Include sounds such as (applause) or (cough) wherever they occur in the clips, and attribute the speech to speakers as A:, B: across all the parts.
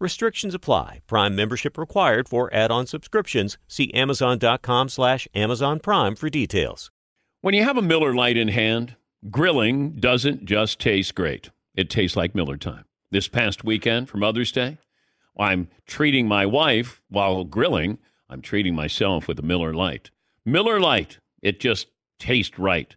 A: Restrictions apply. Prime membership required for add-on subscriptions. See Amazon.com slash Amazon Prime for details.
B: When you have a Miller Lite in hand, grilling doesn't just taste great. It tastes like Miller time. This past weekend for Mother's Day, I'm treating my wife while grilling. I'm treating myself with a Miller Lite. Miller Lite, it just tastes right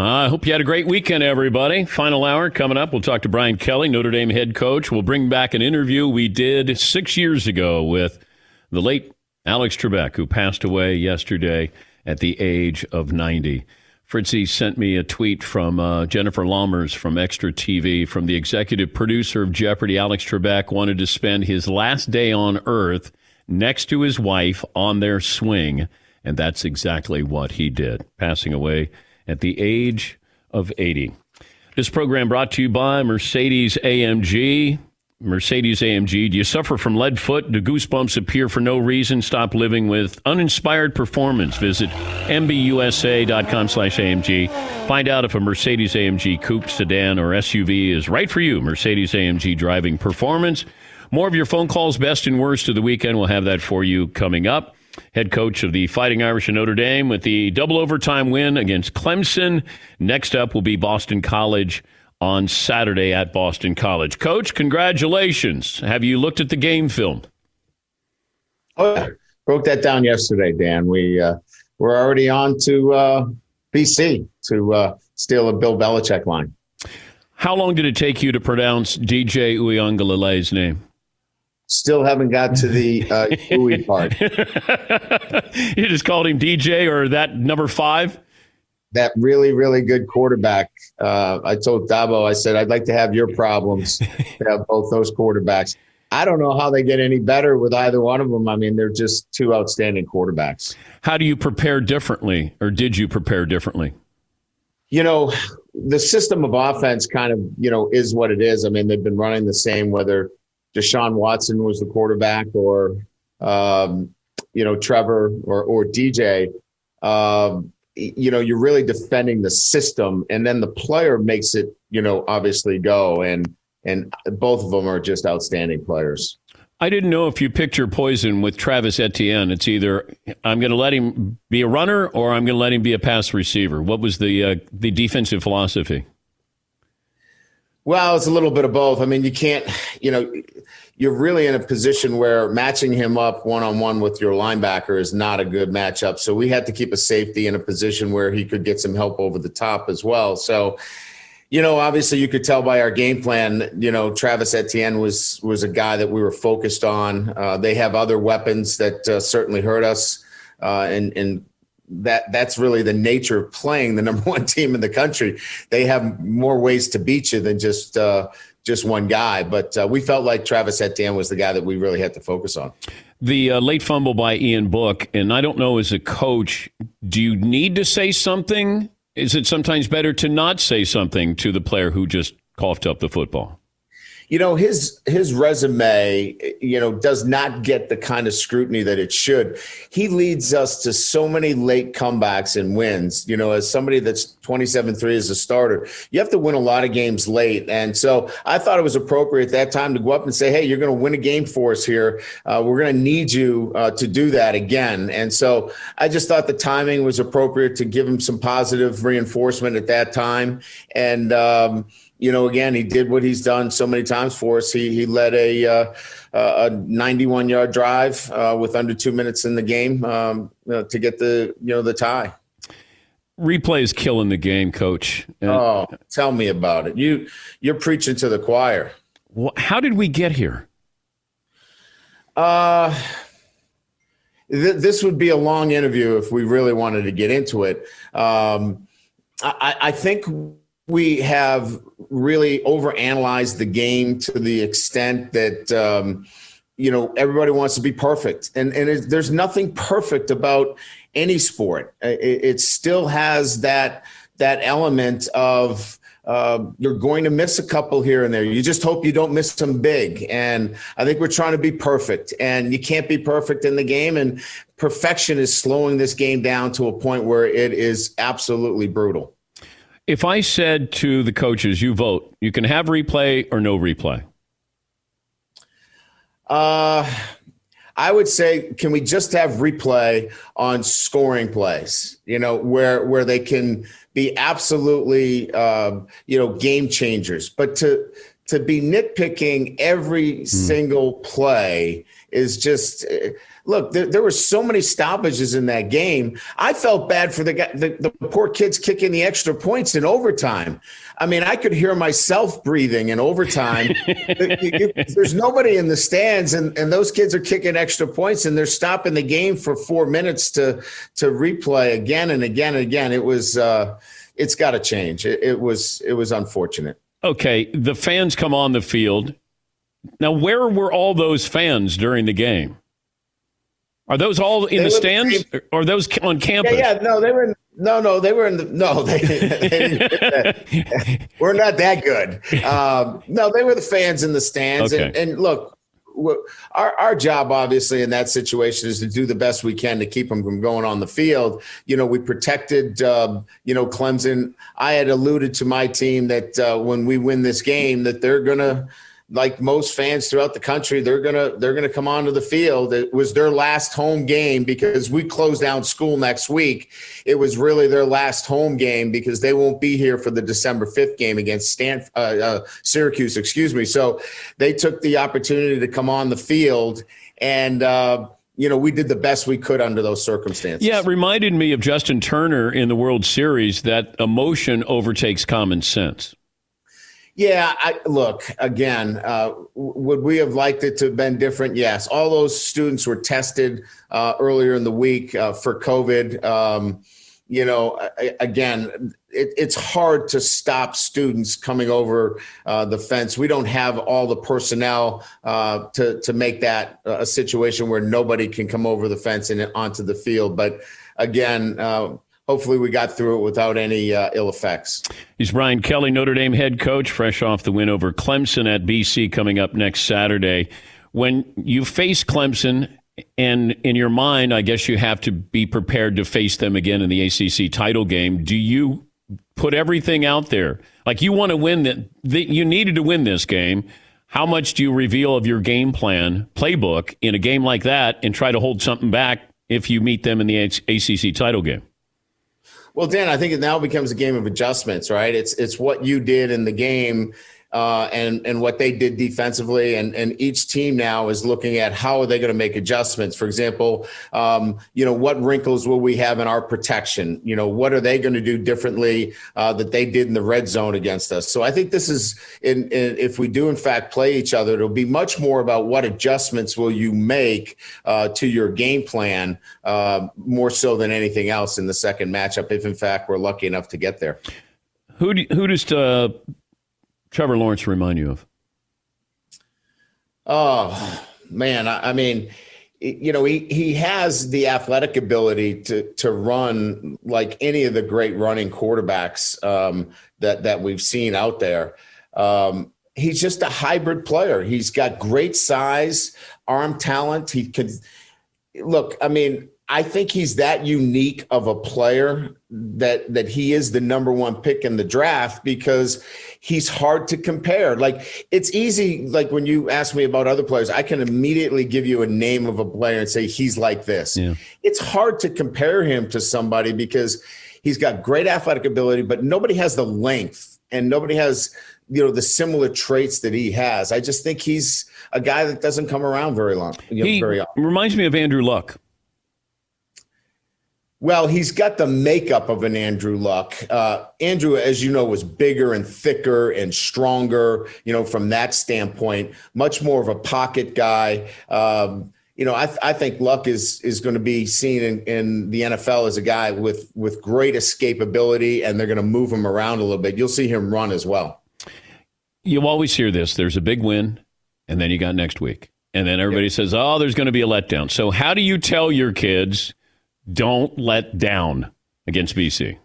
B: I hope you had a great weekend, everybody. Final hour coming up. We'll talk to Brian Kelly, Notre Dame head coach. We'll bring back an interview we did six years ago with the late Alex Trebek, who passed away yesterday at the age of 90. Fritzy sent me a tweet from uh, Jennifer Lammers from Extra TV, from the executive producer of Jeopardy. Alex Trebek wanted to spend his last day on Earth next to his wife on their swing, and that's exactly what he did, passing away at the age of 80. This program brought to you by Mercedes AMG. Mercedes AMG. Do you suffer from lead foot? Do goosebumps appear for no reason? Stop living with uninspired performance. Visit mbusa.com slash AMG. Find out if a Mercedes AMG coupe, sedan, or SUV is right for you. Mercedes AMG driving performance. More of your phone calls, best and worst of the weekend. We'll have that for you coming up head coach of the Fighting Irish of Notre Dame, with the double overtime win against Clemson. Next up will be Boston College on Saturday at Boston College. Coach, congratulations. Have you looked at the game film?
C: Oh, yeah. broke that down yesterday, Dan. We uh, we're already on to uh, BC to uh, steal a Bill Belichick line.
B: How long did it take you to pronounce DJ Uiagalelei's name?
C: Still haven't got to the uh, (laughs) part.
B: you just called him DJ or that number five?
C: That really, really good quarterback. Uh, I told Dabo, I said, I'd like to have your problems to have both those quarterbacks. I don't know how they get any better with either one of them. I mean, they're just two outstanding quarterbacks.
B: How do you prepare differently, or did you prepare differently?
C: You know, the system of offense kind of, you know, is what it is. I mean, they've been running the same, whether Deshaun Watson was the quarterback or, um, you know, Trevor or, or DJ, um, you know, you're really defending the system and then the player makes it, you know, obviously go. And, and both of them are just outstanding players.
B: I didn't know if you picked your poison with Travis Etienne. It's either I'm going to let him be a runner or I'm going to let him be a pass receiver. What was the uh, the defensive philosophy?
C: Well, it's a little bit of both. I mean, you can't, you know, you're really in a position where matching him up one on one with your linebacker is not a good matchup. So we had to keep a safety in a position where he could get some help over the top as well. So, you know, obviously you could tell by our game plan, you know, Travis Etienne was was a guy that we were focused on. Uh, they have other weapons that uh, certainly hurt us. Uh, and, and that that's really the nature of playing the number (laughs) one team in the country. They have more ways to beat you than just uh, just one guy. But uh, we felt like Travis Etienne was the guy that we really had to focus on.
B: The uh, late fumble by Ian Book, and I don't know as a coach, do you need to say something is it sometimes better to not say something to the player who just coughed up the football?
C: You know his his resume you know does not get the kind of scrutiny that it should. He leads us to so many late comebacks and wins. You know as somebody that's 27-3 as a starter you have to win a lot of games late. And so i thought it was appropriate at that time to go up and say hey you're going to win a game for us here. Uh, we're going to need you uh, to do that again. And so i just thought the timing was appropriate to give him some positive reinforcement at that time. And um, you know, again, he did what he's done so many times for us. He he led a uh, a 91 yard drive uh, with under two minutes in the game um, uh, to get the you know the tie.
B: Replay is killing the game, Coach.
C: oh, tell me about it. You you're preaching to the choir.
B: How did we get here?
C: Uh, th- this would be a long interview if we really wanted to get into it. Um, I, I think we have really overanalyzed the game to the extent that um, you know everybody wants to be perfect, and and it, there's nothing perfect about any sport. It, it, still has that that element of uh, you're going to miss a couple here and there. You just hope you don't miss them big. And I think we're trying to be perfect, and you can't be perfect in the game. And perfection is slowing this game down to a point where it is absolutely brutal.
B: If I said to the coaches, you vote, you can have replay or no replay.
C: Uh, I would say, can we just have replay on scoring plays? You know, where where they can be absolutely, uh, you know, game changers. But to to be nitpicking every mm. single play is just look, there, there, were so many stoppages in that game. I felt bad for the guy, the, the poor kids kicking the extra points in overtime. I mean, I could hear myself breathing in overtime. (laughs) There's nobody in the stands, and, and those kids are kicking extra points, and they're stopping the game for four minutes to to replay again and again and again. It was, uh, it's got to change. It, it was, it was unfortunate.
B: Okay, the fans come on the field. Now, where were all those fans during the game? Are those all in they the stands, or those on campus?
C: Yeah, yeah, no, they were. In, no, no, they were in the. No, they. (laughs) they (laughs) we're not that good. Um, no, they were the fans in the stands, okay. and, and look, our, our job obviously in that situation is to do the best we can to keep them from going on the field you know we protected uh, you know clemson i had alluded to my team that uh, when we win this game that they're gonna like most fans throughout the country, they're gonna they're gonna come onto the field. It was their last home game because we close down school next week. It was really their last home game because they won't be here for the December fifth game against Stanford, uh, uh, Syracuse. Excuse me. So they took the opportunity to come on the field and. Uh, you know, we did the best we could under those circumstances.
B: Yeah, it reminded me of Justin Turner in the World Series that emotion overtakes common sense.
C: Yeah, I, look again. Uh, would we have liked it to have been different? Yes. All those students were tested uh, earlier in the week uh, for COVID. Um, you know, again, it, it's hard to stop students coming over uh, the fence. We don't have all the personnel uh, to to make that a situation where nobody can come over the fence and onto the field. But again uh, hopefully we got through it without any uh, ill effects.
B: He's Brian Kelly, Notre Dame head coach, fresh off the win over Clemson at BC coming up next Saturday. When you face Clemson, and in your mind, I guess you have to be prepared to face them again in the ACC title game. Do you put everything out there? Like you want to win that, you needed to win this game. How much do you reveal of your game plan, playbook in a game like that and try to hold something back if you meet them in the ACC title game?
C: Well, Dan, I think it now becomes a game of adjustments, right? It's it's what you did in the game uh, and and what they did defensively, and and each team now is looking at how are they going to make adjustments. For example, um, you know what wrinkles will we have in our protection? You know what are they going to do differently uh, that they did in the red zone against us? So I think this is in, in, if we do in fact play each other, it'll be much more about what adjustments will you make uh, to your game plan uh, more so than anything else in the second matchup. If in fact we're lucky enough to get there.
B: Who do, who does uh, Trevor Lawrence remind you of?
C: Oh man, I, I mean, you know, he he has the athletic ability to to run like any of the great running quarterbacks um, that that we've seen out there. Um, he's just a hybrid player. He's got great size, arm talent. He could look. I mean, I think he's that unique of a player that that he is the number one pick in the draft because he's hard to compare. Like it's easy. Like when you ask me about other players, I can immediately give you a name of a player and say he's like this. Yeah. It's hard to compare him to somebody because he's got great athletic ability, but nobody has the length and nobody has you know the similar traits that he has. I just think he's a guy that doesn't come around very long. You know,
B: he
C: very
B: often. reminds me of Andrew Luck.
C: Well, he's got the makeup of an Andrew Luck. Uh, Andrew, as you know, was bigger and thicker and stronger. You know, from that standpoint, much more of a pocket guy. Um, you know, I, th- I, think Luck is is going to be seen in, in, the NFL as a guy with with great escapability, and they're going to move him around a little bit. You'll see him run as well.
B: You always hear this: there's a big win, and then you got next week, and then everybody yep. says, "Oh, there's going to be a letdown." So, how do you tell your kids? Don't let down against BC.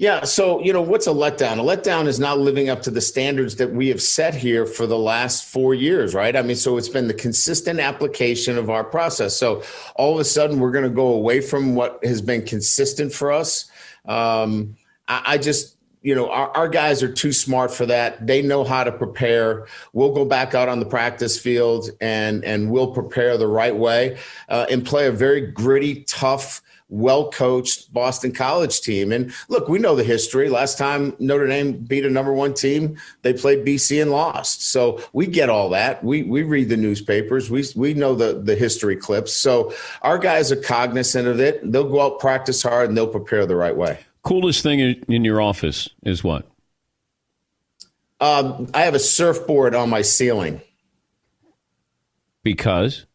C: Yeah. So, you know, what's a letdown? A letdown is not living up to the standards that we have set here for the last four years, right? I mean, so it's been the consistent application of our process. So all of a sudden, we're going to go away from what has been consistent for us. Um, I, I just, you know, our, our guys are too smart for that. They know how to prepare. We'll go back out on the practice field and and we'll prepare the right way uh, and play a very gritty, tough well coached Boston College team. And look, we know the history. Last time Notre Dame beat a number one team, they played BC and lost. So we get all that. We we read the newspapers. We we know the the history clips. So our guys are cognizant of it. They'll go out, practice hard, and they'll prepare the right way.
B: Coolest thing in your office is what?
C: Um, I have a surfboard on my ceiling.
B: Because?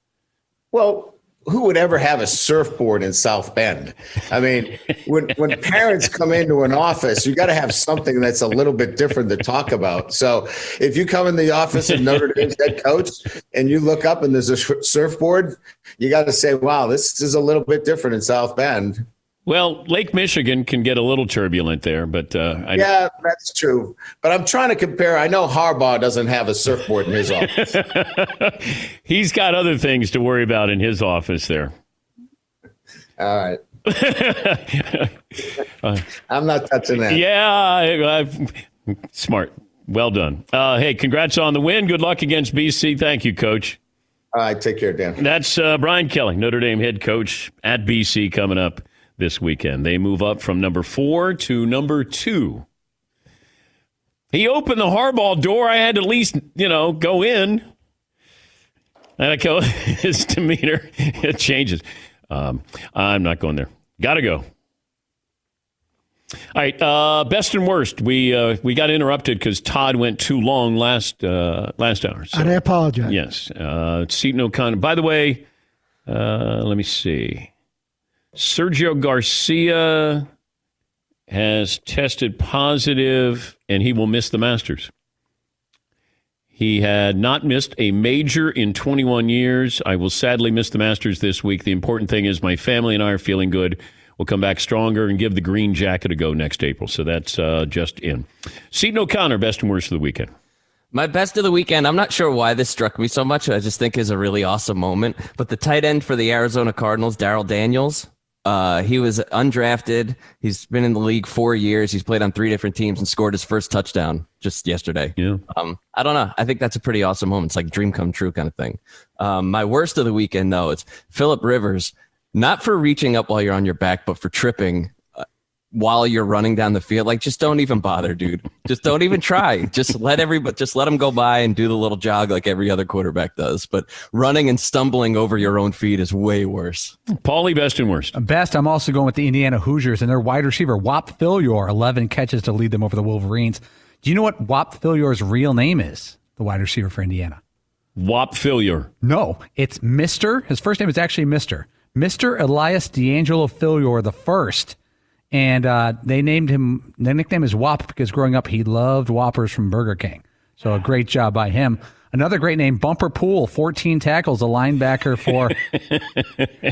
C: Well, who would ever have a surfboard in South Bend? I mean, when when parents come into an office, you got to have something that's a little bit different to talk about. So, if you come in the office of Notre Dame's head coach and you look up and there's a surfboard, you got to say, "Wow, this is a little bit different in South Bend."
B: Well, Lake Michigan can get a little turbulent there, but uh,
C: I... yeah, that's true. But I'm trying to compare. I know Harbaugh doesn't have a surfboard in his office. (laughs)
B: He's got other things to worry about in his office there.
C: All right. (laughs) (laughs) I'm not touching that.
B: Yeah, I, I, smart. Well done. Uh, hey, congrats on the win. Good luck against BC. Thank you, Coach.
C: All right, take care, Dan.
B: That's uh, Brian Kelly, Notre Dame head coach at BC, coming up this weekend. They move up from number four to number two. He opened the Harbaugh door. I had to at least, you know, go in. And I go, (laughs) his demeanor, it (laughs) changes. Um, I'm not going there. Got to go. All right, uh, best and worst. We uh, we got interrupted because Todd went too long last uh, last hour.
D: So, and I apologize.
B: Yes, uh, Seton O'Connor. By the way, uh, let me see. Sergio Garcia has tested positive and he will miss the Masters. He had not missed a major in 21 years. I will sadly miss the Masters this week. The important thing is my family and I are feeling good. We'll come back stronger and give the green jacket a go next April. So that's uh, just in. Seton O'Connor, best and worst of the weekend.
E: My best of the weekend, I'm not sure why this struck me so much. I just think is a really awesome moment. But the tight end for the Arizona Cardinals, Darrell Daniels, uh, he was undrafted. He's been in the league four years. He's played on three different teams and scored his first touchdown just yesterday.
B: Yeah.
E: Um, I don't know. I think that's a pretty awesome moment. It's like dream come true kind of thing. Um, my worst of the weekend though, it's Philip Rivers, not for reaching up while you're on your back, but for tripping while you're running down the field. Like, just don't even bother, dude. Just don't even try. (laughs) just let everybody, just let them go by and do the little jog like every other quarterback does. But running and stumbling over your own feet is way worse.
B: Paulie, best and worst.
D: Best, I'm also going with the Indiana Hoosiers and their wide receiver, Whop Philyor, 11 catches to lead them over the Wolverines. Do you know what Whop Philyor's real name is, the wide receiver for Indiana?
B: Whop Philyor.
D: No, it's Mr. His first name is actually Mr. Mr. Elias D'Angelo Philyor the first and uh, they named him. The nickname is Whop because growing up he loved Whoppers from Burger King. So a great job by him. Another great name, Bumper Pool, 14 tackles, a linebacker for.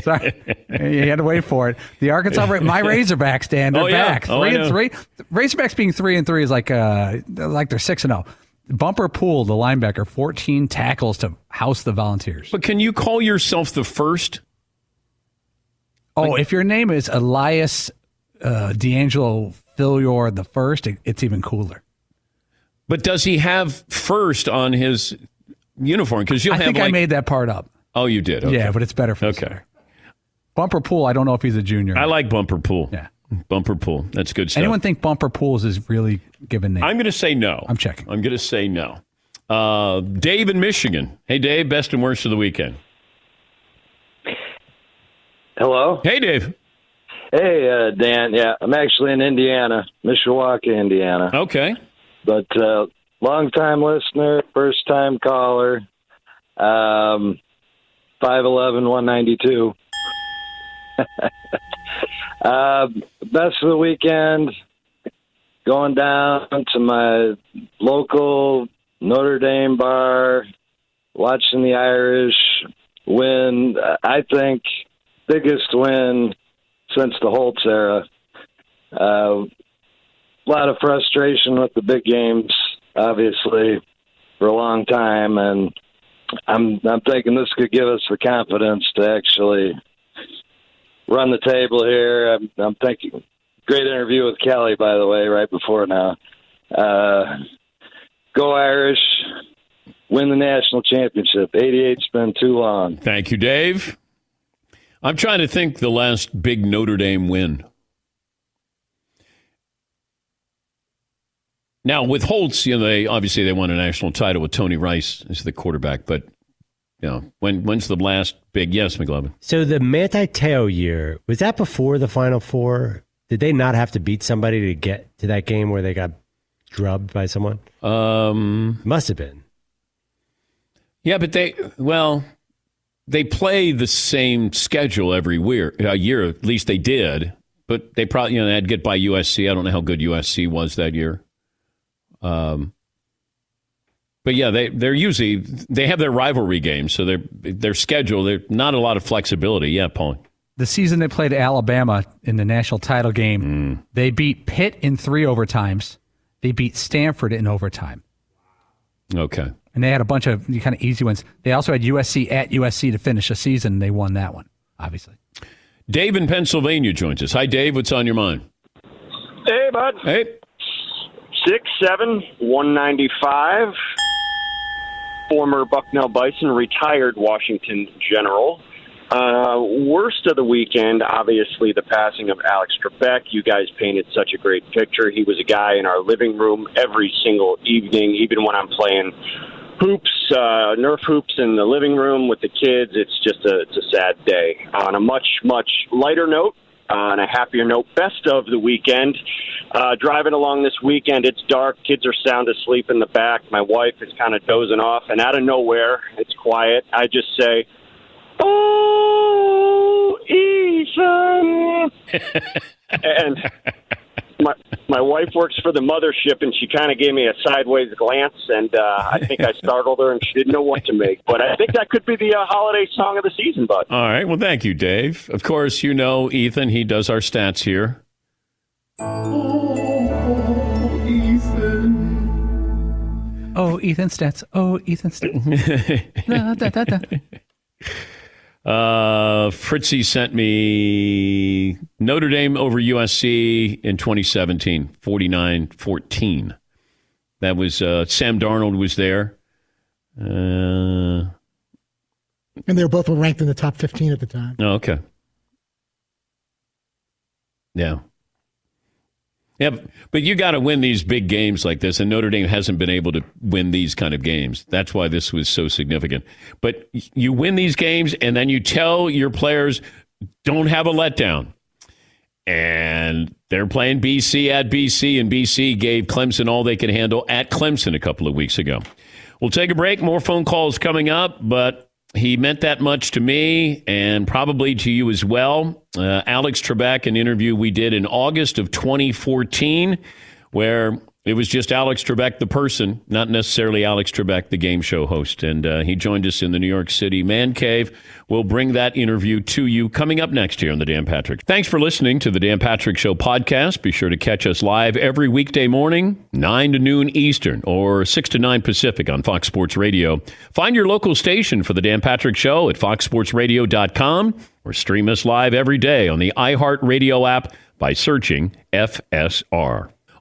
D: (laughs) sorry, you had to wait for it. The Arkansas, my Razorbacks, Dan, they're
B: Oh, yeah.
D: back,
B: Oh,
D: three and three. Razorbacks being three and three is like uh like they're six and zero. Bumper Pool, the linebacker, 14 tackles to house the Volunteers.
B: But can you call yourself the first?
D: Oh, if your name is Elias uh, D'Angelo Philyor the first, it, it's even cooler.
B: But does he have first on his uniform? Because you'll
D: I
B: have
D: think
B: like.
D: I made that part up.
B: oh, you did. Okay.
D: Yeah, but it's better for the
B: Okay.
D: center. Bumper Pool, I don't know if he's a junior.
B: I like Bumper Pool.
D: Yeah.
B: Bumper Pool. That's good stuff.
D: Anyone think Bumper Pools is really given name?
B: I'm going to say no.
D: I'm checking.
B: I'm going to say no. Uh, Dave in Michigan. Hey, Dave. Best and worst of the weekend.
F: Hello.
B: Hey, Dave.
F: Hey, uh, Dan. Yeah, I'm actually in Indiana, Mishawaka, Indiana.
B: Okay.
F: But uh, long time listener, first time caller. Um, five eleven one ninety two. (laughs) Uh, best of the weekend. Going down to my local Notre Dame bar, watching the Irish win. uh, I think biggest win since the Holtz era. Uh, a lot of frustration with the big games, obviously, for a long time, and I'm I'm thinking this could give us the confidence to actually run the table here. I'm, I'm thinking great interview with Kelly, by the way, right before now. Uh, go Irish, win the national championship. 88's been too long.
B: Thank you, Dave. I'm trying to think the last big Notre Dame win. Now with Holtz, you know, they obviously they won a national title with Tony Rice as the quarterback, but you know, when when's the last big yes, McLovin?
G: So the Manti Te'o year was that before the Final Four? Did they not have to beat somebody to get to that game where they got drubbed by someone?
B: Um,
G: Must have been.
B: yeah, but they well, they play the same schedule every year. A year, at least they did. But they probably you know they had to get by USC. I don't know how good USC was that year. Um, but yeah, they they're usually they have their rivalry games, so their their schedule they're not a lot of flexibility. Yeah, Paul.
D: the season they played Alabama in the national title game,
B: Mm.
D: they beat Pitt in three overtimes. They beat Stanford in overtime.
B: Okay.
D: And they had a bunch of kind of easy ones. They also had USC at USC to finish the season. And they won that one, obviously.
B: Dave in Pennsylvania joins us. Hi, Dave. What's on your mind?
H: Hey, bud.
B: Hey.
H: Six seven one ninety five. Former Bucknell Bison, retired Washington General. Uh, worst of the weekend, obviously, the passing of Alex Trebek. You guys painted such a great picture. He was a guy in our living room every single evening, even when I'm playing hoops, uh, Nerf hoops in the living room with the kids. It's just a it's a sad day. On a much much lighter note, uh, on a happier note, best of the weekend. Uh, driving along this weekend, it's dark. Kids are sound asleep in the back. My wife is kind of dozing off, and out of nowhere, it's quiet. I just say, "Oh, Ethan," (laughs) and my my wife works for the mothership, and she kind of gave me a sideways glance, and uh, I think I (laughs) startled her, and she didn't know what to make. But I think that could be the uh, holiday song of the season, bud.
B: All right. Well, thank you, Dave. Of course, you know Ethan. He does our stats here.
D: Oh, Ethan Oh, Ethan Stats. Oh, Ethan Stats. (laughs) Da, da, da, da. (laughs)
B: Uh, Fritzy sent me Notre Dame over USC in 2017, 49 14. That was uh, Sam Darnold was there. Uh,
I: And they were both ranked in the top 15 at the time.
B: oh, okay. Yeah. Yeah, but you got to win these big games like this, and Notre Dame hasn't been able to win these kind of games. That's why this was so significant. But you win these games, and then you tell your players, don't have a letdown. And they're playing BC at BC, and BC gave Clemson all they could handle at Clemson a couple of weeks ago. We'll take a break. More phone calls coming up, but he meant that much to me and probably to you as well. Uh, Alex Trebek, an interview we did in August of 2014, where It was just Alex Trebek, the person, not necessarily Alex Trebek, the game show host. And uh, he joined us in the New York City Man Cave. We'll bring that interview to you coming up next here on The Dan Patrick. Thanks for listening to the Dan Patrick Show podcast. Be sure to catch us live every weekday morning, 9 to noon Eastern or 6 to 9 Pacific on Fox Sports Radio. Find your local station for The Dan Patrick Show at foxsportsradio.com or stream us live every day on the iHeartRadio app by searching FSR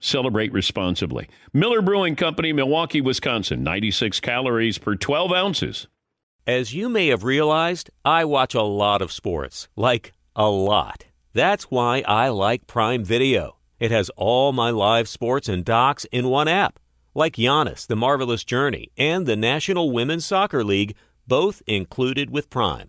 B: Celebrate responsibly. Miller Brewing Company, Milwaukee, Wisconsin. 96 calories per 12 ounces.
A: As you may have realized, I watch a lot of sports. Like, a lot. That's why I like Prime Video. It has all my live sports and docs in one app. Like Giannis, The Marvelous Journey, and the National Women's Soccer League, both included with Prime.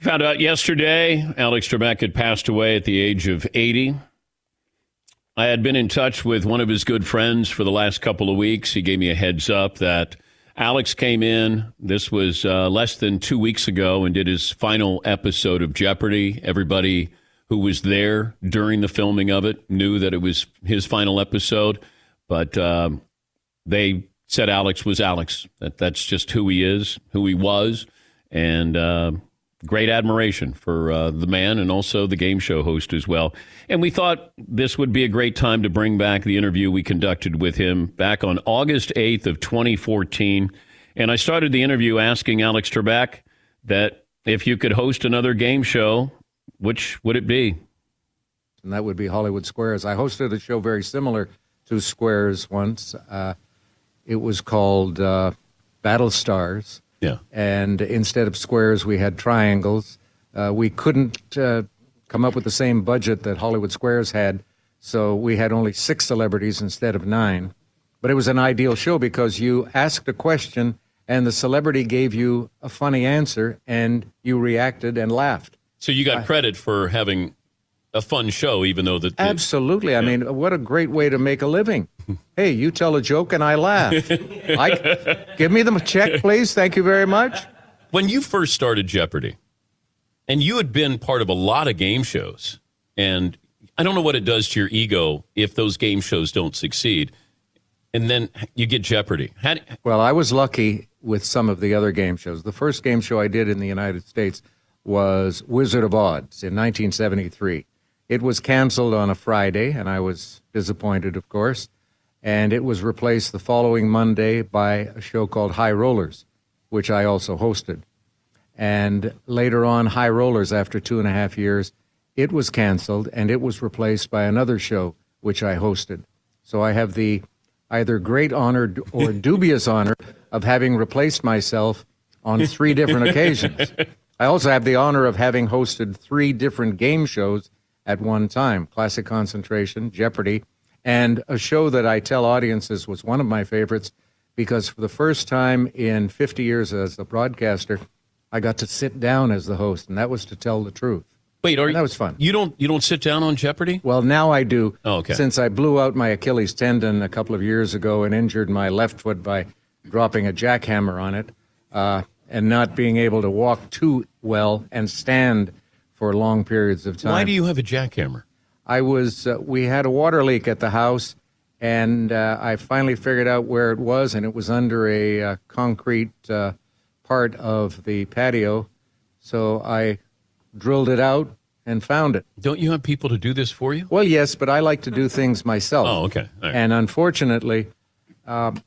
B: Found out yesterday Alex Trebek had passed away at the age of 80. I had been in touch with one of his good friends for the last couple of weeks. He gave me a heads up that Alex came in. This was uh, less than two weeks ago and did his final episode of Jeopardy. Everybody who was there during the filming of it knew that it was his final episode, but um, they said Alex was Alex. That that's just who he is, who he was, and uh, great admiration for uh, the man and also the game show host as well. And we thought this would be a great time to bring back the interview we conducted with him back on August 8th of 2014. And I started the interview asking Alex Trebek that if you could host another game show, which would it be?
J: And that would be Hollywood Squares. I hosted a show very similar to Squares once. Uh, it was called uh, Battlestars.
B: Yeah.
J: And instead of squares, we had triangles. Uh, we couldn't uh, come up with the same budget that Hollywood Squares had, so we had only six celebrities instead of nine. But it was an ideal show because you asked a question and the celebrity gave you a funny answer and you reacted and laughed.
B: So you got credit for having a fun show, even though the,
J: Absolutely. I mean, what a great way to make a living. (laughs) hey, you tell a joke and I laugh. (laughs) I, give me the check, please. Thank you very much.
B: when you first started Jeopardy, and you had been part of a lot of game shows, and I don't know what it does to your ego if those game shows don't succeed, and then you get Jeopardy. How,
J: Well, I was lucky with some of the other game shows. The first game show I did in the United States was Wizard of Odds in 1973. It was canceled on a Friday, and I was disappointed, of course. And it was replaced the following Monday by a show called High Rollers, which I also hosted. And later on, High Rollers, after two and a half years, it was canceled and it was replaced by another show, which I hosted. So I have the either great honor or (laughs) dubious honor of having replaced myself on three different occasions. (laughs) I also have the honor of having hosted three different game shows at one time Classic Concentration, Jeopardy, and a show that I tell audiences was one of my favorites because for the first time in 50 years as a broadcaster, I got to sit down as the host, and that was to tell the truth.
B: Wait, are
J: And that was fun.
B: You don't you don't sit down on Jeopardy?
J: Well, now I do.
B: Oh, okay.
J: Since I blew out my Achilles tendon a couple of years ago and injured my left foot by dropping a jackhammer on it, uh, and not being able to walk too well and stand for long periods of time.
B: Why do you have a jackhammer?
J: I was. Uh, we had a water leak at the house, and uh, I finally figured out where it was, and it was under a uh, concrete uh, part of the patio. So I drilled it out and found it.
B: Don't you have people to do this for you?
J: Well, yes, but I like to do things myself.
B: Oh, okay. Right.
J: And unfortunately, um,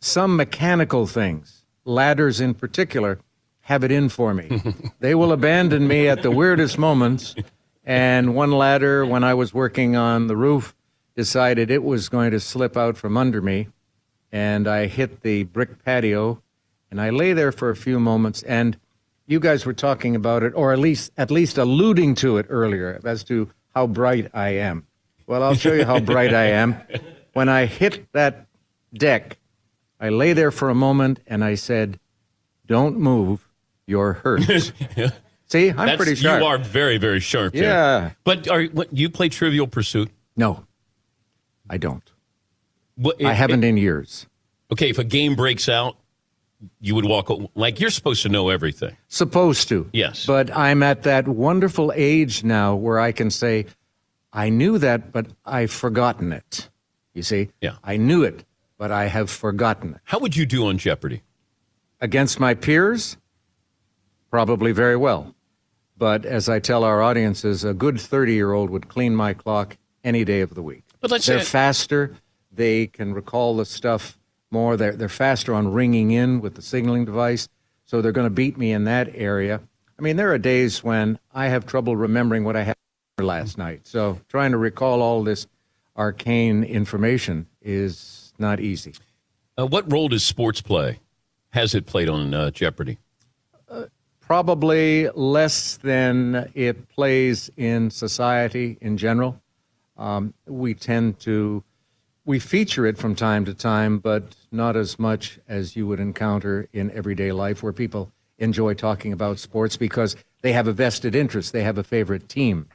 J: some mechanical things, ladders in particular, have it in for me. (laughs) they will abandon me at the weirdest moments. And one ladder, when I was working on the roof, decided it was going to slip out from under me. And I hit the brick patio, and I lay there for a few moments. And you guys were talking about it, or at least at least alluding to it earlier, as to how bright I am. Well, I'll show you how bright I am. When I hit that deck, I lay there for a moment and I said, "Don't move, you're hurt." (laughs) See, I'm
B: That's-
J: pretty sharp.
B: You are very very sharp. there.
J: Yeah.
B: But are what, you play Trivial Pursuit?
J: No, I don't.
B: What,
J: I haven't in years.
B: Okay, if a game breaks out, you would walk like you're supposed to know everything.
J: Supposed to.
B: Yes.
J: But I'm at that wonderful age now where I can say, I knew that, but I've forgotten it. You see?
B: Yeah.
J: I knew it, but I have forgotten it.
B: How would you do on Jeopardy?
J: Against my peers? Probably very well. But as I tell our audiences, a good 30 year old would clean my clock any day of the week.
B: But let's
J: they're
B: say-
J: faster. They can recall the stuff more. They're, they're faster on ringing in with the signaling device. So they're going to beat me in that area. I mean, there are days when I have trouble remembering what I had last night. So trying to recall all this arcane information is not easy.
B: Uh, what role does sports play? Has it played on uh, Jeopardy?
J: Probably less than it plays in society in general. Um, we tend to we feature it from time to time, but not as much as you would encounter in everyday life, where people enjoy talking about sports because they have a vested interest, they have a favorite team.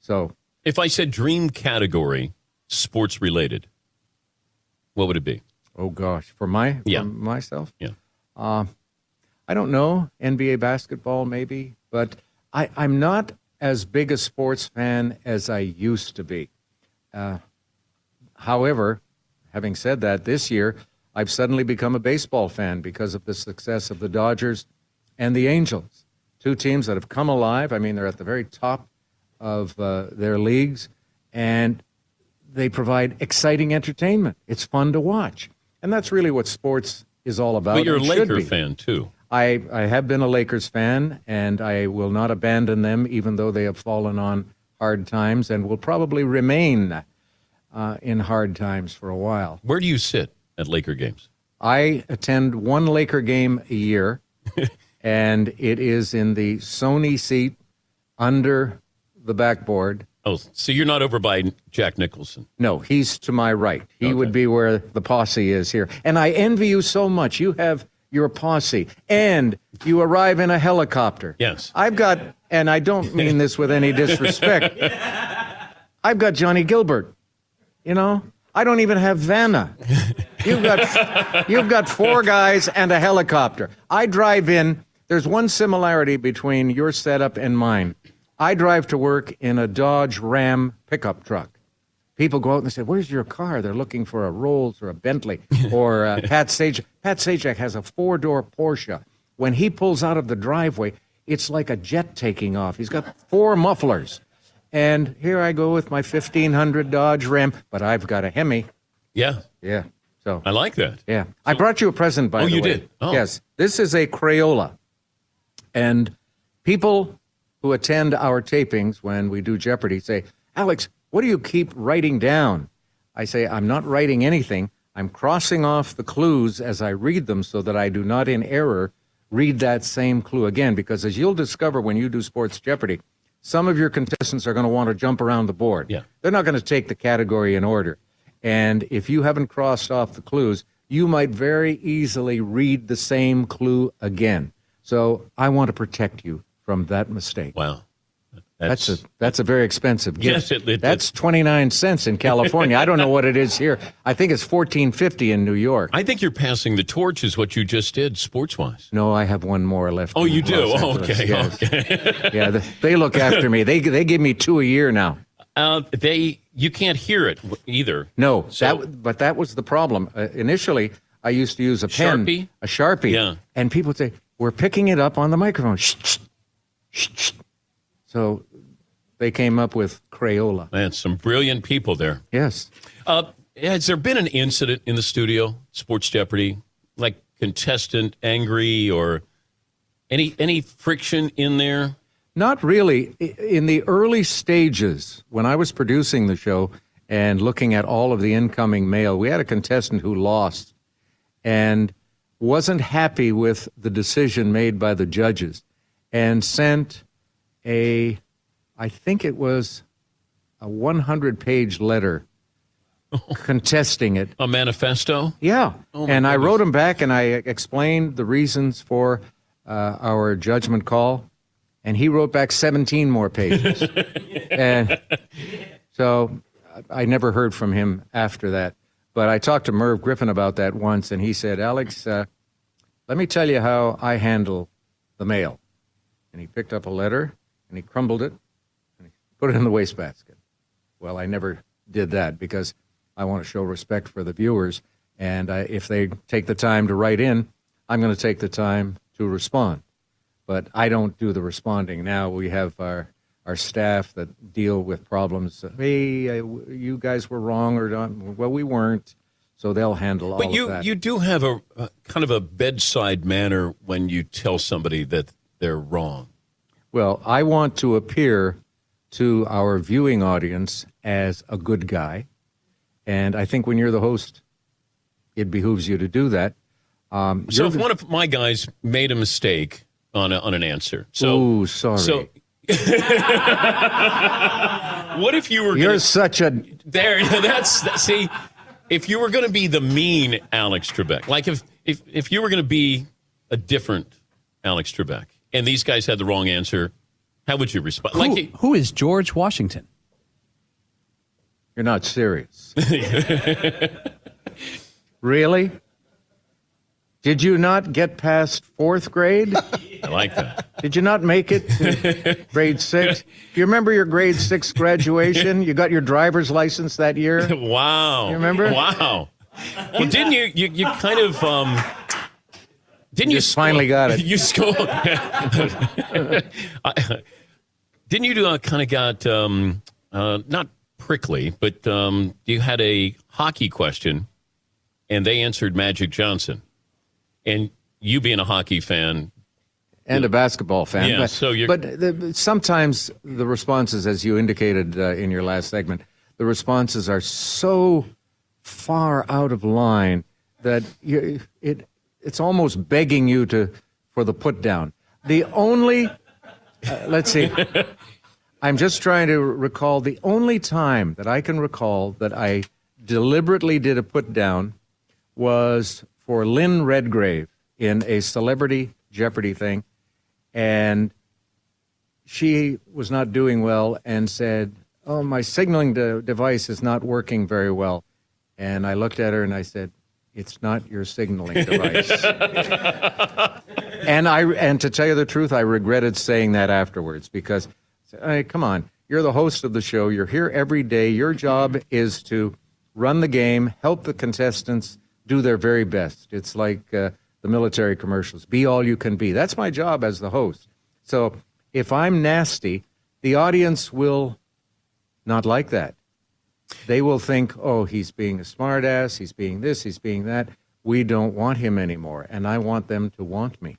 J: So,
B: If I said dream category, sports related, what would it be?
J: oh gosh, for my
B: Yeah.
J: for myself,
B: Yeah.
J: Uh, I don't know. NBA basketball, maybe. But I, I'm not as big a sports fan as I used to be. Uh, however, having said that, this year I've suddenly become a baseball fan because of the success of the Dodgers and the Angels. Two teams that have come alive. I mean, they're at the very top of uh, their leagues, and they provide exciting entertainment. It's fun to watch. And that's really what sports is all about.
B: But you're a Laker fan too.
J: I, I have been a Lakers fan, and I will not abandon them, even though they have fallen on hard times and will probably remain uh, in hard times for a while.
B: Where do you sit at Laker games?
J: I attend one Laker game a year, (laughs) and it is in the Sony seat under the backboard.
B: Oh, so you're not over by Jack Nicholson.
J: No, he's to my right. He would be where the posse is here. And I envy you so much. You have your posse, and you arrive in a helicopter.
B: Yes.
J: I've got, and I don't mean this with any disrespect, (laughs) I've got Johnny Gilbert. You know, I don't even have Vanna. You've got, you've got four guys and a helicopter. I drive in. There's one similarity between your setup and mine. I drive to work in a Dodge Ram pickup truck. People go out and they say, "Where's your car?" They're looking for a Rolls or a Bentley (laughs) or uh, Pat Sajak. Pat Sajak has a four-door Porsche. When he pulls out of the driveway, it's like a jet taking off. He's got four mufflers. And here I go with my 1500 Dodge Ram, but I've got a Hemi.
B: Yeah.
J: Yeah. So
B: I like that.
J: Yeah. I brought you a present, by the way.
B: Oh, you
J: way.
B: did? Oh.
J: Yes. This is a Crayola. And people who attend our tapings when we do Jeopardy say, Alex, what do you keep writing down? I say, I'm not writing anything. I'm crossing off the clues as I read them so that I do not in error read that same clue again. Because as you'll discover when you do Sports Jeopardy, some of your contestants are going to want to jump around the board.
B: Yeah.
J: They're not going to take the category in order. And if you haven't crossed off the clues, you might very easily read the same clue again. So I want to protect you from that mistake.
B: Wow.
J: That's, a that's a very expensive gift.
B: Yes, it- it-
J: that's twenty nine cents in California. I don't know what it is here. I think it's fourteen fifty in New York.
B: I think you're passing the torch, is what you just did, sports wise.
J: No, I have one more left.
B: Oh, you do? Oh, okay.
J: yes.
B: okay. (laughs)
J: yeah, they, they look after me. They they give me two a year now.
B: Uh, they you can't hear it either.
J: No,
B: So-
J: that but that was the problem. Uh, initially, I used to use a pen,
B: Sharpie?
J: a sharpie,
B: Yeah.
J: and people would say, "We're picking it up on the microphone." Shh, shh, shh, shh. So they came up with Crayola.
B: Man, some brilliant people there.
J: Yes.
B: Uh, has there been an incident in the studio, Sports Jeopardy, like contestant angry or any any friction in there?
J: Not really. In the early stages, when I was producing the show and looking at all of the incoming mail, we had a contestant who lost and wasn't happy with the decision made by the judges and sent a, I think it was a 100 page letter (laughs) contesting it.
B: A manifesto?
J: Yeah.
B: Oh,
J: and I
B: goodness.
J: wrote him back and I explained the reasons for uh, our judgment call. And he wrote back 17 more pages. (laughs) and so I never heard from him after that. But I talked to Merv Griffin about that once, and he said, Alex, uh, let me tell you how I handle the mail. And he picked up a letter and he crumbled it and he put it in the wastebasket. Well, I never did that because I want to show respect for the viewers. And I, if they take the time to write in, I'm going to take the time to respond. But I don't do the responding now. We have our our staff that deal with problems. Hey, uh, w- you guys were wrong, or not. well, we weren't. So they'll handle all
B: that.
J: But
B: you you do have a, a kind of a bedside manner when you tell somebody that they're wrong.
J: Well, I want to appear to our viewing audience as a good guy. And I think when you're the host, it behooves you to do that. Um,
B: So if one of my guys made a mistake on a, on an answer, so
J: Ooh, sorry.
B: So (laughs) what if you were
J: you're
B: gonna,
J: such a
B: there? (laughs) That's that- see, if you were going to be the mean Alex Trebek, like if if if you were going to be a different Alex Trebek, and these guys had the wrong answer, how would you respond?
D: Who,
B: Like
D: who is George Washington?
J: You're not serious. (laughs) really? Did you not get past fourth grade? (laughs)
B: I like that.
J: Did you not make it to (laughs) grade six? Do you remember your grade six graduation? You got your driver's license that year?
B: Wow.
J: You remember?
B: Wow. Well, didn't you? You, you kind of um, didn't you,
J: Just finally got it. (laughs)
B: You score. (laughs) Didn't you do uh, kind of got um, uh, not prickly, but um, you had a hockey question, and they answered Magic Johnson, and you being a hockey fan,
J: and a basketball fan.
B: Yeah,
J: but,
B: so you're-
J: but the, sometimes the responses, as you indicated uh, in your last segment, the responses are so far out of line that you, it it's almost begging you to for the put down. The only uh, let's see. (laughs) I'm just trying to recall the only time that I can recall that I deliberately did a put down was for Lynn Redgrave in a celebrity Jeopardy thing. And she was not doing well and said, Oh, my signaling de- device is not working very well. And I looked at her and I said, It's not your signaling device. (laughs) and I and to tell you the truth, I regretted saying that afterwards because, hey, come on, you're the host of the show. You're here every day. Your job is to run the game, help the contestants do their very best. It's like uh, the military commercials: "Be all you can be." That's my job as the host. So if I'm nasty, the audience will not like that. They will think, oh, he's being a smartass, he's being this, he's being that. We don't want him anymore, and I want them to want me.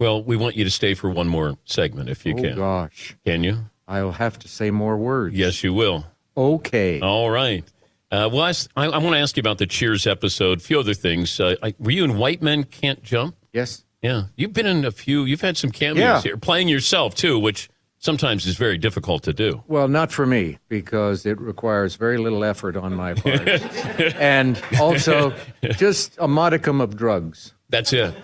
B: Well, we want you to stay for one more segment if you
J: oh,
B: can.
J: gosh.
B: Can you?
J: I'll have to say more words.
B: Yes, you will.
J: Okay.
B: All right. Uh, well, I, I, I want to ask you about the Cheers episode. A few other things. Uh, I, were you in White Men Can't Jump?
J: Yes.
B: Yeah. You've been in a few. You've had some cameos
J: Yeah.
B: here, playing yourself too, which sometimes is very difficult to do.
J: Well, not for me because it requires very little effort on my part, (laughs) and also just a modicum of drugs.
B: That's it.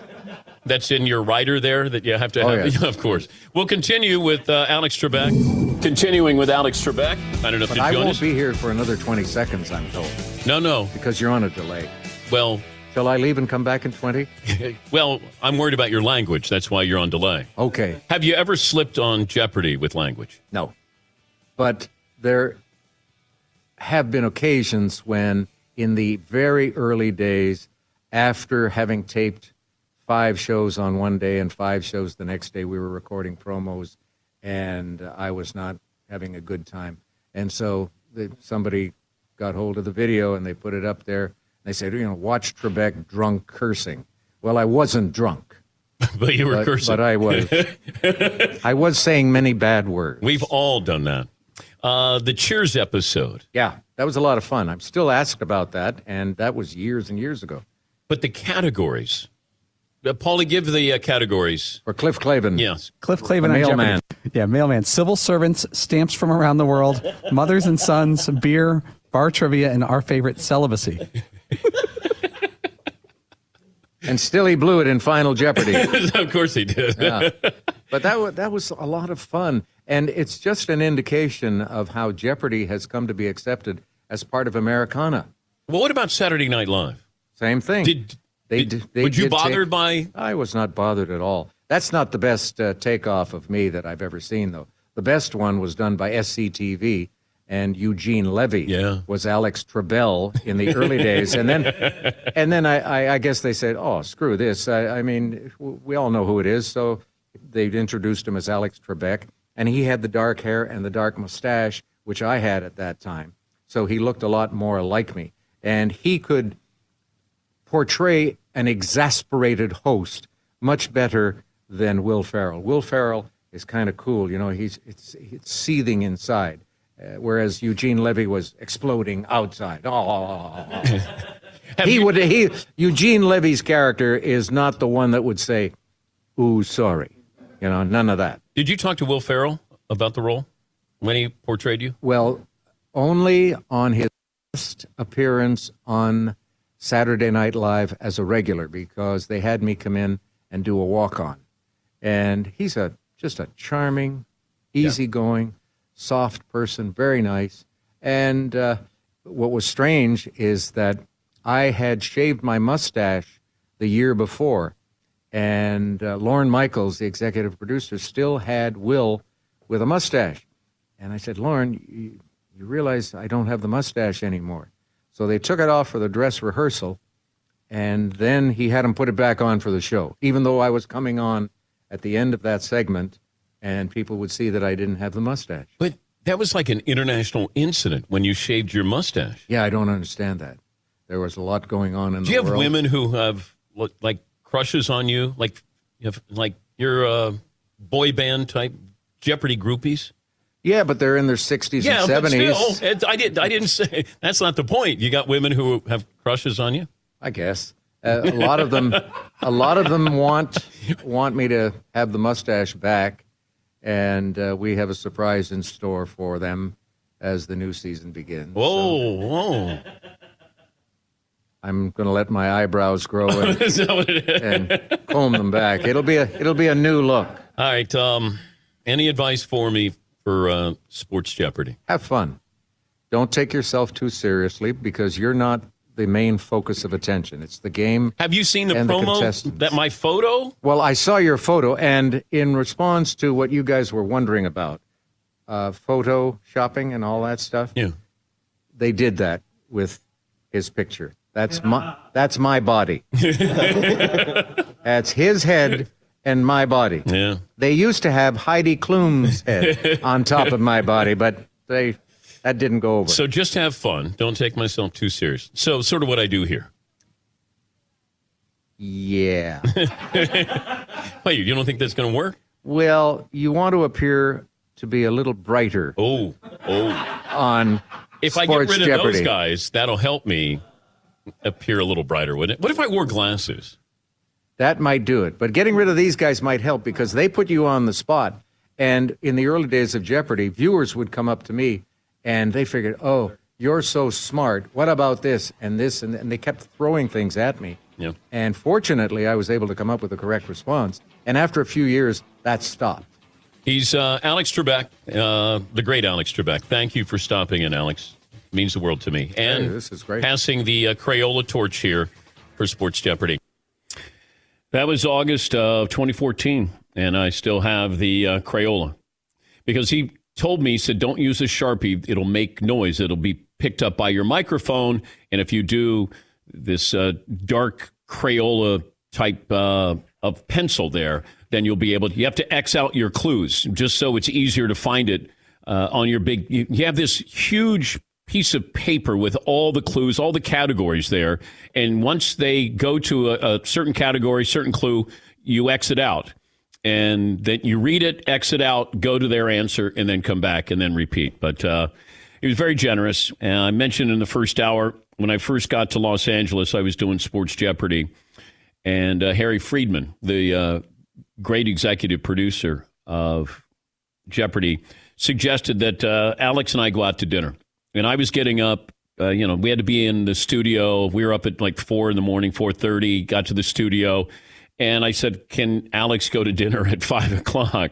B: That's in your writer there that you have to
J: Oh,
B: have.
J: yes. (laughs)
B: of course. We'll continue with uh, Alex Trebek. Continuing with Alex Trebek. I don't know if
J: But I won't
B: us.
J: be here for another 20 seconds, I'm told.
B: No, no.
J: Because you're on a delay.
B: Well,
J: shall I leave and come back in 20? (laughs)
B: well, I'm worried about your language. That's why you're on delay.
J: Okay.
B: Have you ever slipped on Jeopardy with language?
J: No. But there have been occasions when, in the very early days, after having taped five shows on one day and five shows the next day, we were recording promos, and I was not having a good time. And so the, somebody got hold of the video and they put it up there. They said, you know, watch Trebek drunk cursing. Well, I wasn't drunk. (laughs)
B: but you were
J: but,
B: cursing.
J: But I was. (laughs) I was saying many bad words.
B: We've all done that. Uh, the Cheers episode.
J: Yeah, that was a lot of fun. I'm still asked about that, and that was years and years ago.
B: But the categories. Uh, Paulie, give the uh, categories.
J: For Cliff Clavin.
B: Yes.
D: Cliff Clavin
J: The mailman.
D: Jeopardy. Yeah, mailman. Civil servants, stamps from around the world, mothers and sons, beer, bar trivia, and our favorite celibacy. (laughs)
J: And still he blew it in Final Jeopardy. (laughs)
B: of course he did.
J: Yeah. But that was, that was a lot of fun. And it's just an indication of how Jeopardy has come to be accepted as part of Americana.
B: Well, what about Saturday Night Live?
J: Same thing.
B: Did,
J: they,
B: did-
J: they
B: would you bothered
J: take-
B: by?
J: I was not bothered at all. That's not the best uh, takeoff of me that I've ever seen, though. The best one was done by SCTV, and Eugene Levy
B: Yeah.
J: was Alex Trebell in the early days, and then (laughs) and then I, I, I guess they said, "Oh, screw this." I, I mean, we all know who it is, so they introduced him as Alex Trebek, and he had the dark hair and the dark mustache, which I had at that time. So he looked a lot more like me, and he could portray an exasperated host much better than Will Ferrell. Will Ferrell is kind of cool, you know. He's it's, it's seething inside, uh, whereas Eugene Levy was exploding outside. Oh, (laughs) he would he Eugene Levy's character is not the one that would say, "Ooh, sorry," you know. None of that.
B: Did you talk to Will Ferrell about the role when he portrayed you?
J: Well, only on his first appearance on Saturday Night Live as a regular because they had me come in and do a walk on. And he's a just a charming, easygoing, soft person, very nice. And uh, what was strange is that I had shaved my mustache the year before, and uh, Lorne Michaels, the executive producer, still had Will with a mustache. And I said, Lorne, you, you realize I don't have the mustache anymore. So they took it off for the dress rehearsal, and then he had him put it back on for the show, even though I was coming on at the end of that segment, and people would see that I didn't have the mustache.
B: But that was like an international incident when you shaved your mustache.
J: Yeah, I don't understand that. There was a lot going on in
B: Do
J: the world.
B: Do you have
J: world.
B: women who have like crushes on you, like you have like your uh, boy band type Jeopardy groupies?
J: Yeah, but they're in their 60s
B: yeah,
J: and
B: but
J: 70s.
B: still, I did. I didn't say that's not the point. You got women who have crushes on you.
J: I guess uh, a lot of them, a lot of them want want me to have the mustache back, and uh, we have a surprise in store for them as the new season begins.
B: Whoa, whoa!
J: I'm going to let my eyebrows grow (laughs) and,
B: Is that what it is?
J: and comb them back. It'll be a it'll be a new look.
B: All right. Um, any advice for me for uh, Sports Jeopardy?
J: Have fun. Don't take yourself too seriously because you're not the main focus of attention. It's the game.
B: Have you seen the promo
J: contestants.
B: that my photo?
J: Well, I saw your photo, and in response to what you guys were wondering about, uh, photo shopping and all that stuff,
B: yeah,
J: they did that with his picture. That's my that's my body. (laughs) that's his head and my body.
B: Yeah.
J: They used to have Heidi Klum's head (laughs) on top of my body, but they that didn't go over.
B: So just have fun. Don't take myself too serious. So sort of what I do here.
J: Yeah. (laughs)
B: Wait, you don't think that's going to work?
J: Well, you want to appear to be a little brighter.
B: Oh, oh.
J: On
B: If I get rid of
J: Jeopardy.
B: those guys, that'll help me appear a little brighter, wouldn't it? What if I wore glasses?
J: That might do it. But getting rid of these guys might help because they put you on the spot. And in the early days of Jeopardy, viewers would come up to me and they figured, oh, you're so smart. What about this and this? And, and they kept throwing things at me.
B: Yeah.
J: And fortunately, I was able to come up with the correct response. And after a few years, that stopped.
B: He's uh, Alex Trebek, uh, the great Alex Trebek. Thank you for stopping in, Alex. means the world to me. And
J: Hey, this is great.
B: passing the uh, Crayola torch here for Sports Jeopardy. That was August of 2014, and I still have the uh, Crayola because he told me, he said, don't use a Sharpie. It'll make noise. It'll be picked up by your microphone. And if you do this uh, dark Crayola type uh, of pencil there, then you'll be able to, you have to X out your clues just so it's easier to find it uh, on your big, you, you have this huge piece of paper with all the clues, all the categories there. And once they go to a, a certain category, certain clue, you exit out. And then you read it, exit out, go to their answer, and then come back and then repeat. But uh, he was very generous. And I mentioned in the first hour, when I first got to Los Angeles, I was doing Sports Jeopardy. And uh, Harry Friedman, the uh, great executive producer of Jeopardy, suggested that uh, Alex and I go out to dinner. And I was getting up. Uh, you know, we had to be in the studio. We were up at like four in the morning, four thirty. Got to the studio, and I said, "Can Alex go to dinner at (laughs) five o'clock?"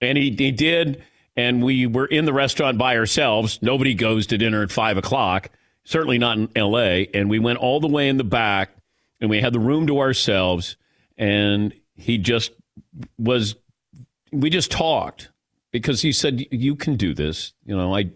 B: And he he did. And we were in the restaurant by ourselves. Nobody goes to dinner at five o'clock. Certainly not in L.A. And we went all the way in the back, and we had the room to ourselves. And he just was. We just talked because he said you can do this you know I,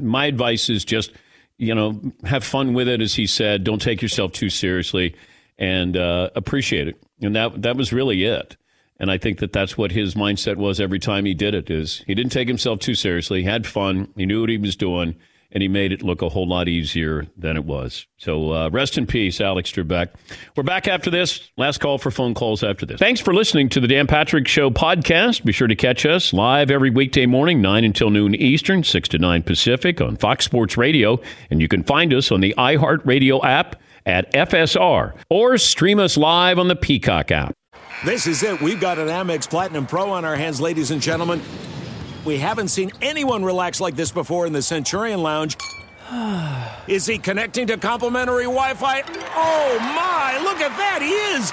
B: my advice is just you know have fun with it as he said don't take yourself too seriously and uh, appreciate it and that that was really it and I think that that's what his mindset was every time he did it is he didn't take himself too seriously he had fun he knew what he was doing and he made it look a whole lot easier than it was. So uh, rest in peace, Alex Trebek. We're back after this. Last call for phone calls after this. Thanks for listening to the Dan Patrick Show podcast. Be sure to catch us live every weekday morning, 9 until noon Eastern, 6 to 9 Pacific on Fox Sports Radio. And you can find us on the iHeartRadio app at FSR or stream us live on the Peacock app.
K: This is it. We've got an Amex Platinum Pro on our hands, ladies and gentlemen. We haven't seen anyone relax like this before in the Centurion Lounge. (sighs) Is he connecting to complimentary Wi Fi? Oh my, look at that, he is!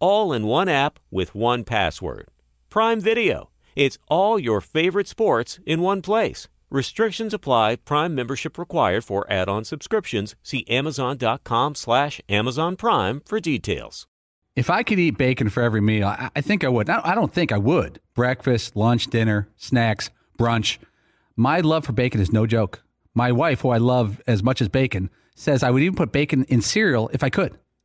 A: All in one app with one password. Prime Video. It's all your favorite sports in one place. Restrictions apply. Prime membership required for add-on subscriptions. See Amazon.com slash Amazon Prime for details.
D: If I could eat bacon for every meal, I, I think I would. I, I don't think I would. Breakfast, lunch, dinner, snacks, brunch. My love for bacon is no joke. My wife, who I love as much as bacon, says I would even put bacon in cereal if I could.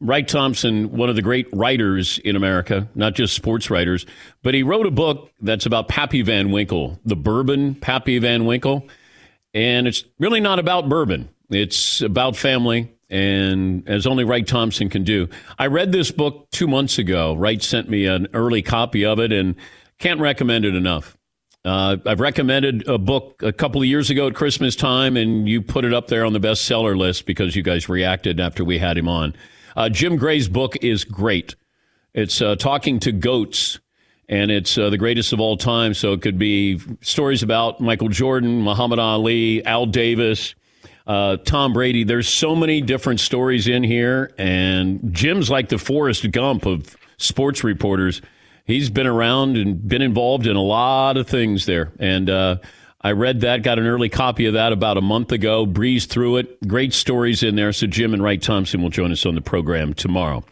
B: Wright Thompson, one of the great writers in America, not just sports writers, but he wrote a book that's about Pappy Van Winkle, the bourbon Pappy Van Winkle. And it's really not about bourbon, it's about family, and as only Wright Thompson can do. I read this book two months ago. Wright sent me an early copy of it, and can't recommend it enough. Uh, I've recommended a book a couple of years ago at Christmas time, and you put it up there on the bestseller list because you guys reacted after we had him on. Uh, Jim Gray's book is great. It's uh, talking to goats, and it's uh, the greatest of all time. So it could be stories about Michael Jordan, Muhammad Ali, Al Davis, uh, Tom Brady. There's so many different stories in here, and Jim's like the Forrest Gump of sports reporters. He's been around and been involved in a lot of things there, and uh, I read that, got an early copy of that about a month ago, breezed through it. Great stories in there. So Jim and Wright Thompson will join us on the program tomorrow.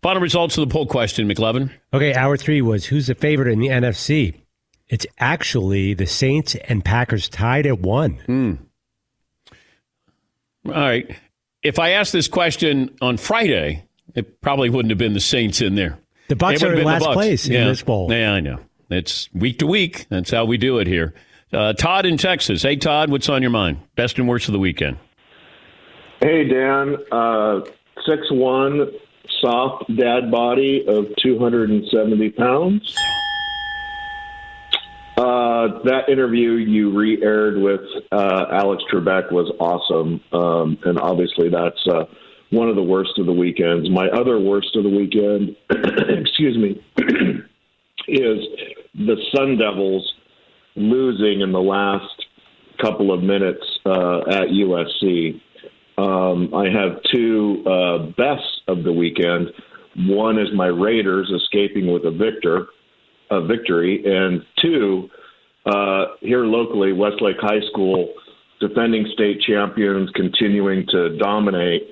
B: Final results of the poll question, McLovin.
G: Okay, hour three was who's the favorite in the NFC? It's actually the Saints and Packers tied at one.
B: Hmm. All right. If I asked this question on Friday, it probably wouldn't have been the Saints in there.
G: The
B: Bucs
G: are in last place in this bowl.
B: Yeah, I know. It's week to week. That's how we do it here. Uh, Todd in Texas. Hey, Todd, what's on your mind? Best and worst of the weekend.
L: Hey, Dan. Uh, six one, soft dad body of 270 pounds. Uh, that interview you re aired with uh, Alex Trebek was awesome. Um, and obviously, that's uh, one of the worst of the weekends. My other worst of the weekend, (clears throat) excuse me, (clears throat) is the Sun Devils losing in the last couple of minutes uh, at USC. Um, I have two uh, bests of the weekend. One is my Raiders escaping with a victor, a victory, and two, uh, here locally, Westlake High School, defending state champions, continuing to dominate,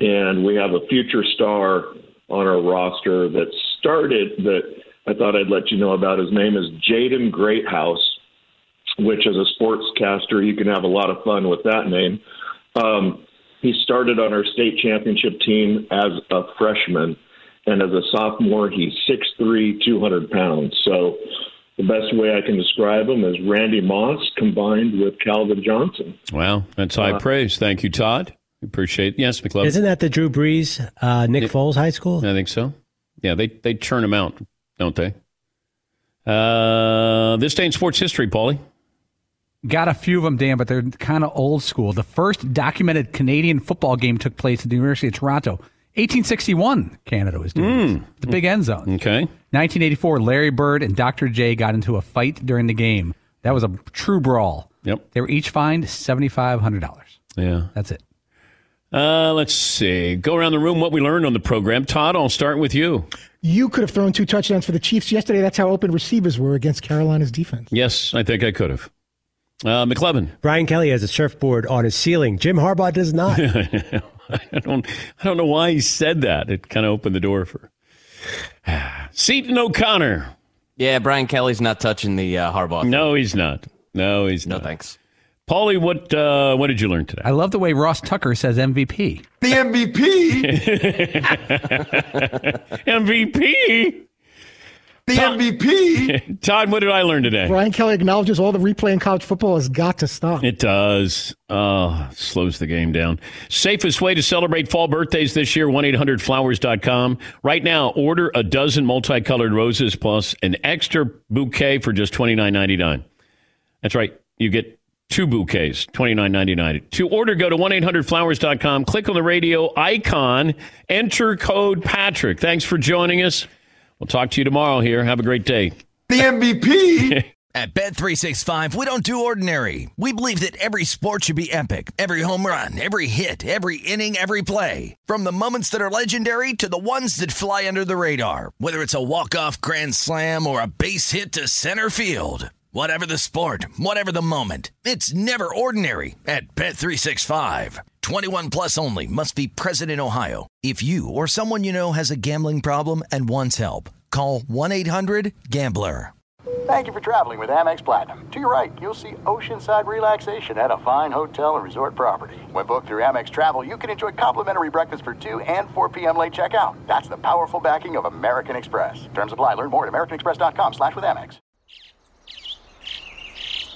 L: and we have a future star on our roster that started that I thought I'd let you know about. His name is Jaden Greathouse, which as a sportscaster, you can have a lot of fun with that name. Um, he started on our state championship team as a freshman, and as a sophomore, he's 6'3", 200 pounds. So the best way I can describe him is Randy Moss combined with Calvin Johnson.
B: Well, that's high
L: Uh,
B: praise. Thank you, Todd. Appreciate Yes, McLovin.
G: Isn't that the Drew Brees, uh, Nick Foles High School?
B: I think so. Yeah, they, they churn them out, don't they? Uh, this day in sports history, Paulie.
D: Got a few of them, Dan, but they're kind of old school. The first documented Canadian football game took place at the University of Toronto. 1861, Canada was doing this. The big end zone.
B: Okay.
D: 1984, Larry Bird and Dr. J got into a fight during the game. That was a true brawl.
B: Yep.
D: They were each fined $7,500.
B: Yeah.
D: That's it.
B: Uh, let's see. Go around the room what we learned on the program. Todd, I'll start with you.
I: You could have thrown two touchdowns for the Chiefs yesterday. That's how open receivers were against Carolina's defense.
B: Yes, I think I could have. Uh, McLovin.
G: Brian Kelly has a surfboard on his ceiling. Jim Harbaugh does not. (laughs)
B: I don't I don't know why he said that. It kind of opened the door for (sighs) Seton O'Connor.
E: Yeah, Brian Kelly's not touching the uh, Harbaugh.
B: No, he's not. No, he's
E: no
B: not.
E: thanks.
B: Paulie, what uh, what did you learn today?
D: I love the way Ross Tucker says MVP.
M: The MVP. (laughs)
B: MVP.
M: The MVP. (laughs)
B: Todd, what did I learn today?
I: Brian Kelly acknowledges all the replay in college football has got to stop.
B: It does. Oh, slows the game down. Safest way to celebrate fall birthdays this year, 1-800-Flowers.com. Right now, order a dozen multicolored roses plus an extra bouquet for just $29.99. That's right. You get Two bouquets, twenty nine ninety nine. To order, go to 1 800flowers.com, click on the radio icon, enter code Patrick. Thanks for joining us. We'll talk to you tomorrow here. Have a great day.
M: The MVP. (laughs)
N: At Bet365, we don't do ordinary. We believe that every sport should be epic. Every home run, every hit, every inning, every play. From the moments that are legendary to the ones that fly under the radar. Whether it's a walk-off grand slam or a base hit to center field. Whatever the sport, whatever the moment. It's never ordinary at Bet365. 21 plus only must be present in Ohio. If you or someone you know has a gambling problem and wants help, call 1-800-GAMBLER.
O: Thank you for traveling with Amex Platinum. To your right, you'll see oceanside relaxation at a fine hotel and resort property. When booked through Amex Travel, you can enjoy complimentary breakfast for 2 and 4 p.m. late checkout. That's the powerful backing of American Express. Terms apply. Learn more at americanexpress.com slash with Amex.